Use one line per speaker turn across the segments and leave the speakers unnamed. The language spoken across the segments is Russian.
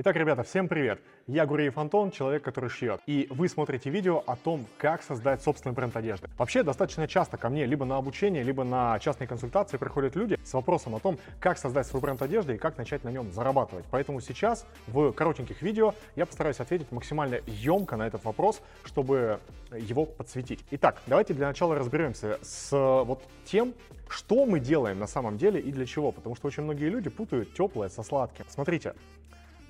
Итак, ребята, всем привет! Я Гуреев Антон, человек, который шьет. И вы смотрите видео о том, как создать собственный бренд одежды. Вообще, достаточно часто ко мне либо на обучение, либо на частные консультации приходят люди с вопросом о том, как создать свой бренд одежды и как начать на нем зарабатывать. Поэтому сейчас в коротеньких видео я постараюсь ответить максимально емко на этот вопрос, чтобы его подсветить. Итак, давайте для начала разберемся с вот тем, что мы делаем на самом деле и для чего. Потому что очень многие люди путают теплое со сладким. Смотрите,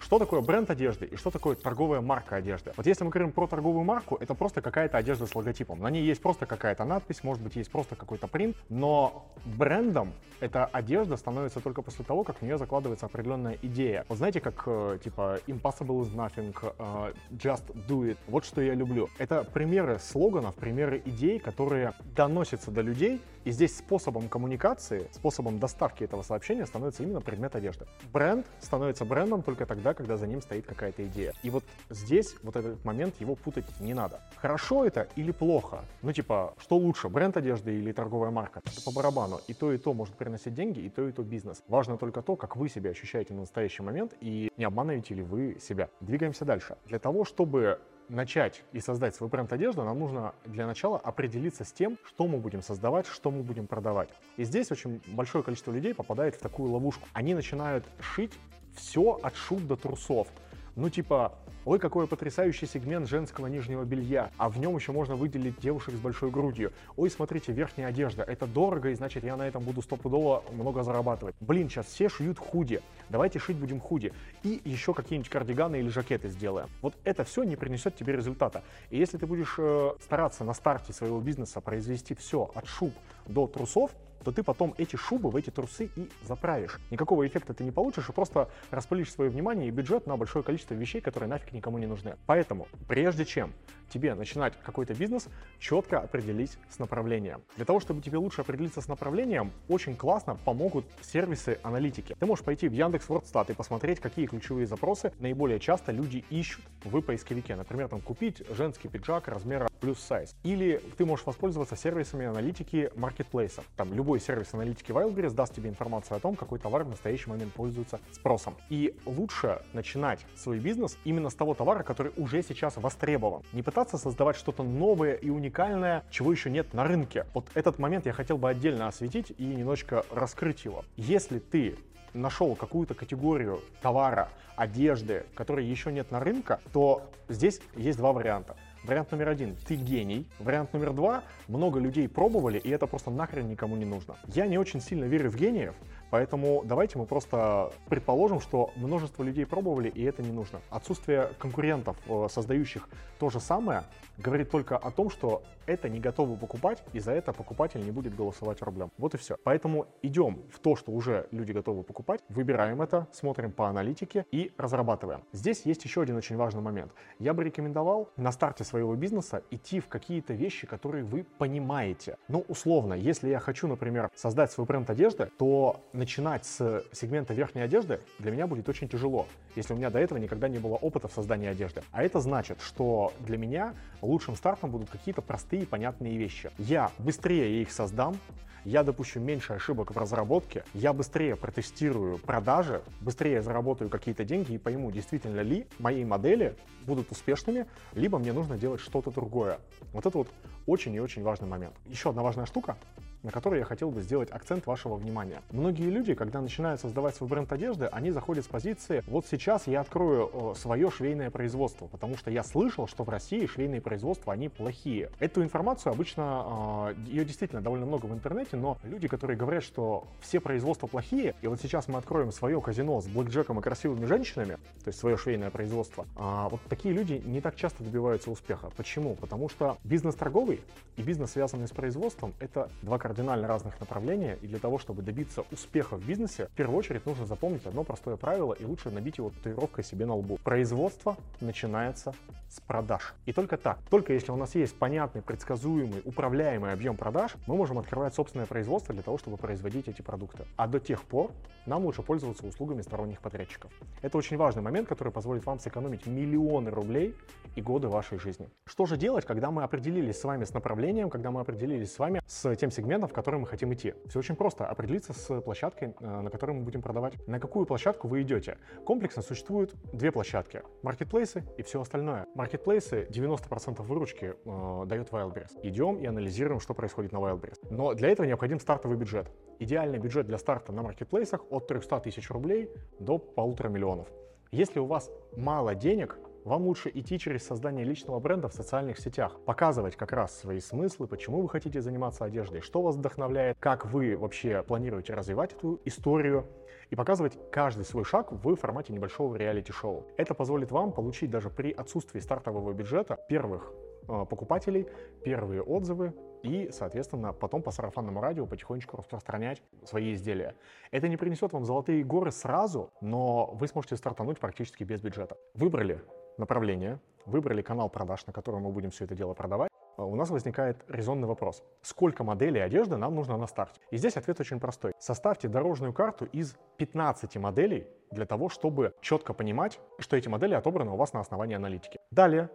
что такое бренд одежды и что такое торговая марка одежды? Вот если мы говорим про торговую марку, это просто какая-то одежда с логотипом. На ней есть просто какая-то надпись, может быть, есть просто какой-то принт, но брендом эта одежда становится только после того, как в нее закладывается определенная идея. Вот знаете, как э, типа impossible is nothing, э, just do it. Вот что я люблю. Это примеры слоганов, примеры идей, которые доносятся до людей, и здесь способом коммуникации, способом доставки этого сообщения становится именно предмет одежды. Бренд становится брендом только тогда, когда за ним стоит какая-то идея. И вот здесь, вот этот момент, его путать не надо. Хорошо это или плохо? Ну, типа, что лучше, бренд одежды или торговая марка? Это по барабану. И то, и то может приносить деньги, и то, и то бизнес. Важно только то, как вы себя ощущаете на настоящий момент, и не обманываете ли вы себя. Двигаемся дальше. Для того, чтобы начать и создать свой бренд одежды, нам нужно для начала определиться с тем, что мы будем создавать, что мы будем продавать. И здесь очень большое количество людей попадает в такую ловушку. Они начинают шить все от шуб до трусов. Ну типа, ой, какой потрясающий сегмент женского нижнего белья, а в нем еще можно выделить девушек с большой грудью. Ой, смотрите, верхняя одежда, это дорого, и значит я на этом буду стопудово много зарабатывать. Блин, сейчас все шьют худи, давайте шить будем худи. И еще какие-нибудь кардиганы или жакеты сделаем. Вот это все не принесет тебе результата. И если ты будешь э, стараться на старте своего бизнеса произвести все от шуб до трусов, то ты потом эти шубы в эти трусы и заправишь. Никакого эффекта ты не получишь и просто распылишь свое внимание и бюджет на большое количество вещей, которые нафиг никому не нужны. Поэтому, прежде чем тебе начинать какой-то бизнес, четко определись с направлением. Для того, чтобы тебе лучше определиться с направлением, очень классно помогут сервисы аналитики. Ты можешь пойти в Яндекс Вордстат и посмотреть, какие ключевые запросы наиболее часто люди ищут в поисковике. Например, там купить женский пиджак размера плюс сайз. Или ты можешь воспользоваться сервисами аналитики маркетплейсов. Там любой сервис аналитики Wildberries даст тебе информацию о том, какой товар в настоящий момент пользуется спросом. И лучше начинать свой бизнес именно с того товара, который уже сейчас востребован. Не пытаться создавать что-то новое и уникальное, чего еще нет на рынке. Вот этот момент я хотел бы отдельно осветить и немножечко раскрыть его. Если ты нашел какую-то категорию товара, одежды, которой еще нет на рынке, то здесь есть два варианта. Вариант номер один – ты гений. Вариант номер два – много людей пробовали, и это просто нахрен никому не нужно. Я не очень сильно верю в гениев, Поэтому давайте мы просто предположим, что множество людей пробовали, и это не нужно. Отсутствие конкурентов, э, создающих то же самое, говорит только о том, что это не готовы покупать, и за это покупатель не будет голосовать рублем. Вот и все. Поэтому идем в то, что уже люди готовы покупать, выбираем это, смотрим по аналитике и разрабатываем. Здесь есть еще один очень важный момент. Я бы рекомендовал на старте своего бизнеса идти в какие-то вещи, которые вы понимаете. Ну, условно, если я хочу, например, создать свой бренд одежды, то начинать с сегмента верхней одежды для меня будет очень тяжело, если у меня до этого никогда не было опыта в создании одежды. А это значит, что для меня лучшим стартом будут какие-то простые и понятные вещи. Я быстрее их создам, я допущу меньше ошибок в разработке, я быстрее протестирую продажи, быстрее заработаю какие-то деньги и пойму, действительно ли мои модели будут успешными, либо мне нужно делать что-то другое. Вот это вот очень и очень важный момент. Еще одна важная штука на который я хотел бы сделать акцент вашего внимания. Многие люди, когда начинают создавать свой бренд одежды, они заходят с позиции «вот сейчас я открою свое швейное производство», потому что я слышал, что в России швейные производства, они плохие. Эту информацию обычно, а, ее действительно довольно много в интернете, но люди, которые говорят, что все производства плохие, и вот сейчас мы откроем свое казино с блэкджеком и красивыми женщинами, то есть свое швейное производство, а, вот такие люди не так часто добиваются успеха. Почему? Потому что бизнес торговый и бизнес, связанный с производством, это два кардинально разных направления, и для того, чтобы добиться успеха в бизнесе, в первую очередь нужно запомнить одно простое правило, и лучше набить его татуировкой себе на лбу. Производство начинается с продаж. И только так, только если у нас есть понятный, предсказуемый, управляемый объем продаж, мы можем открывать собственное производство для того, чтобы производить эти продукты. А до тех пор нам лучше пользоваться услугами сторонних подрядчиков. Это очень важный момент, который позволит вам сэкономить миллионы рублей и годы вашей жизни. Что же делать, когда мы определились с вами с направлением, когда мы определились с вами с тем сегментом, сегментом, в который мы хотим идти. Все очень просто. Определиться с площадкой, э, на которой мы будем продавать. На какую площадку вы идете? Комплексно существуют две площадки. Маркетплейсы и все остальное. Маркетплейсы 90% выручки э, дает Wildberries. Идем и анализируем, что происходит на Wildberries. Но для этого необходим стартовый бюджет. Идеальный бюджет для старта на маркетплейсах от 300 тысяч рублей до полутора миллионов. Если у вас мало денег, вам лучше идти через создание личного бренда в социальных сетях, показывать как раз свои смыслы, почему вы хотите заниматься одеждой, что вас вдохновляет, как вы вообще планируете развивать эту историю и показывать каждый свой шаг в формате небольшого реалити-шоу. Это позволит вам получить даже при отсутствии стартового бюджета первых э, покупателей, первые отзывы и, соответственно, потом по сарафанному радио потихонечку распространять свои изделия. Это не принесет вам золотые горы сразу, но вы сможете стартануть практически без бюджета. Выбрали направление, выбрали канал продаж, на котором мы будем все это дело продавать, а у нас возникает резонный вопрос. Сколько моделей одежды нам нужно на старте? И здесь ответ очень простой. Составьте дорожную карту из 15 моделей для того, чтобы четко понимать, что эти модели отобраны у вас на основании аналитики. Далее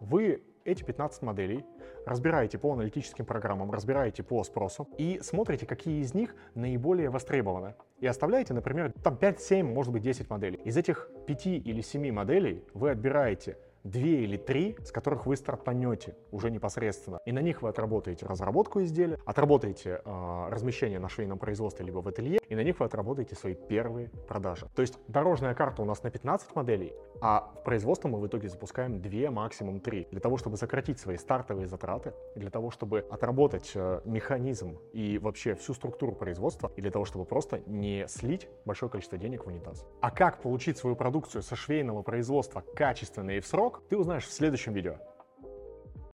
вы эти 15 моделей разбираете по аналитическим программам, разбираете по спросу и смотрите, какие из них наиболее востребованы. И оставляете, например, там 5-7, может быть 10 моделей. Из этих 5 или 7 моделей вы отбираете две или три, с которых вы стартанете уже непосредственно. И на них вы отработаете разработку изделия, отработаете э, размещение на швейном производстве либо в ателье, и на них вы отработаете свои первые продажи. То есть дорожная карта у нас на 15 моделей, а в производство мы в итоге запускаем 2, максимум 3, для того, чтобы сократить свои стартовые затраты, для того, чтобы отработать э, механизм и вообще всю структуру производства, и для того, чтобы просто не слить большое количество денег в унитаз. А как получить свою продукцию со швейного производства качественно и в срок, ты узнаешь в следующем видео.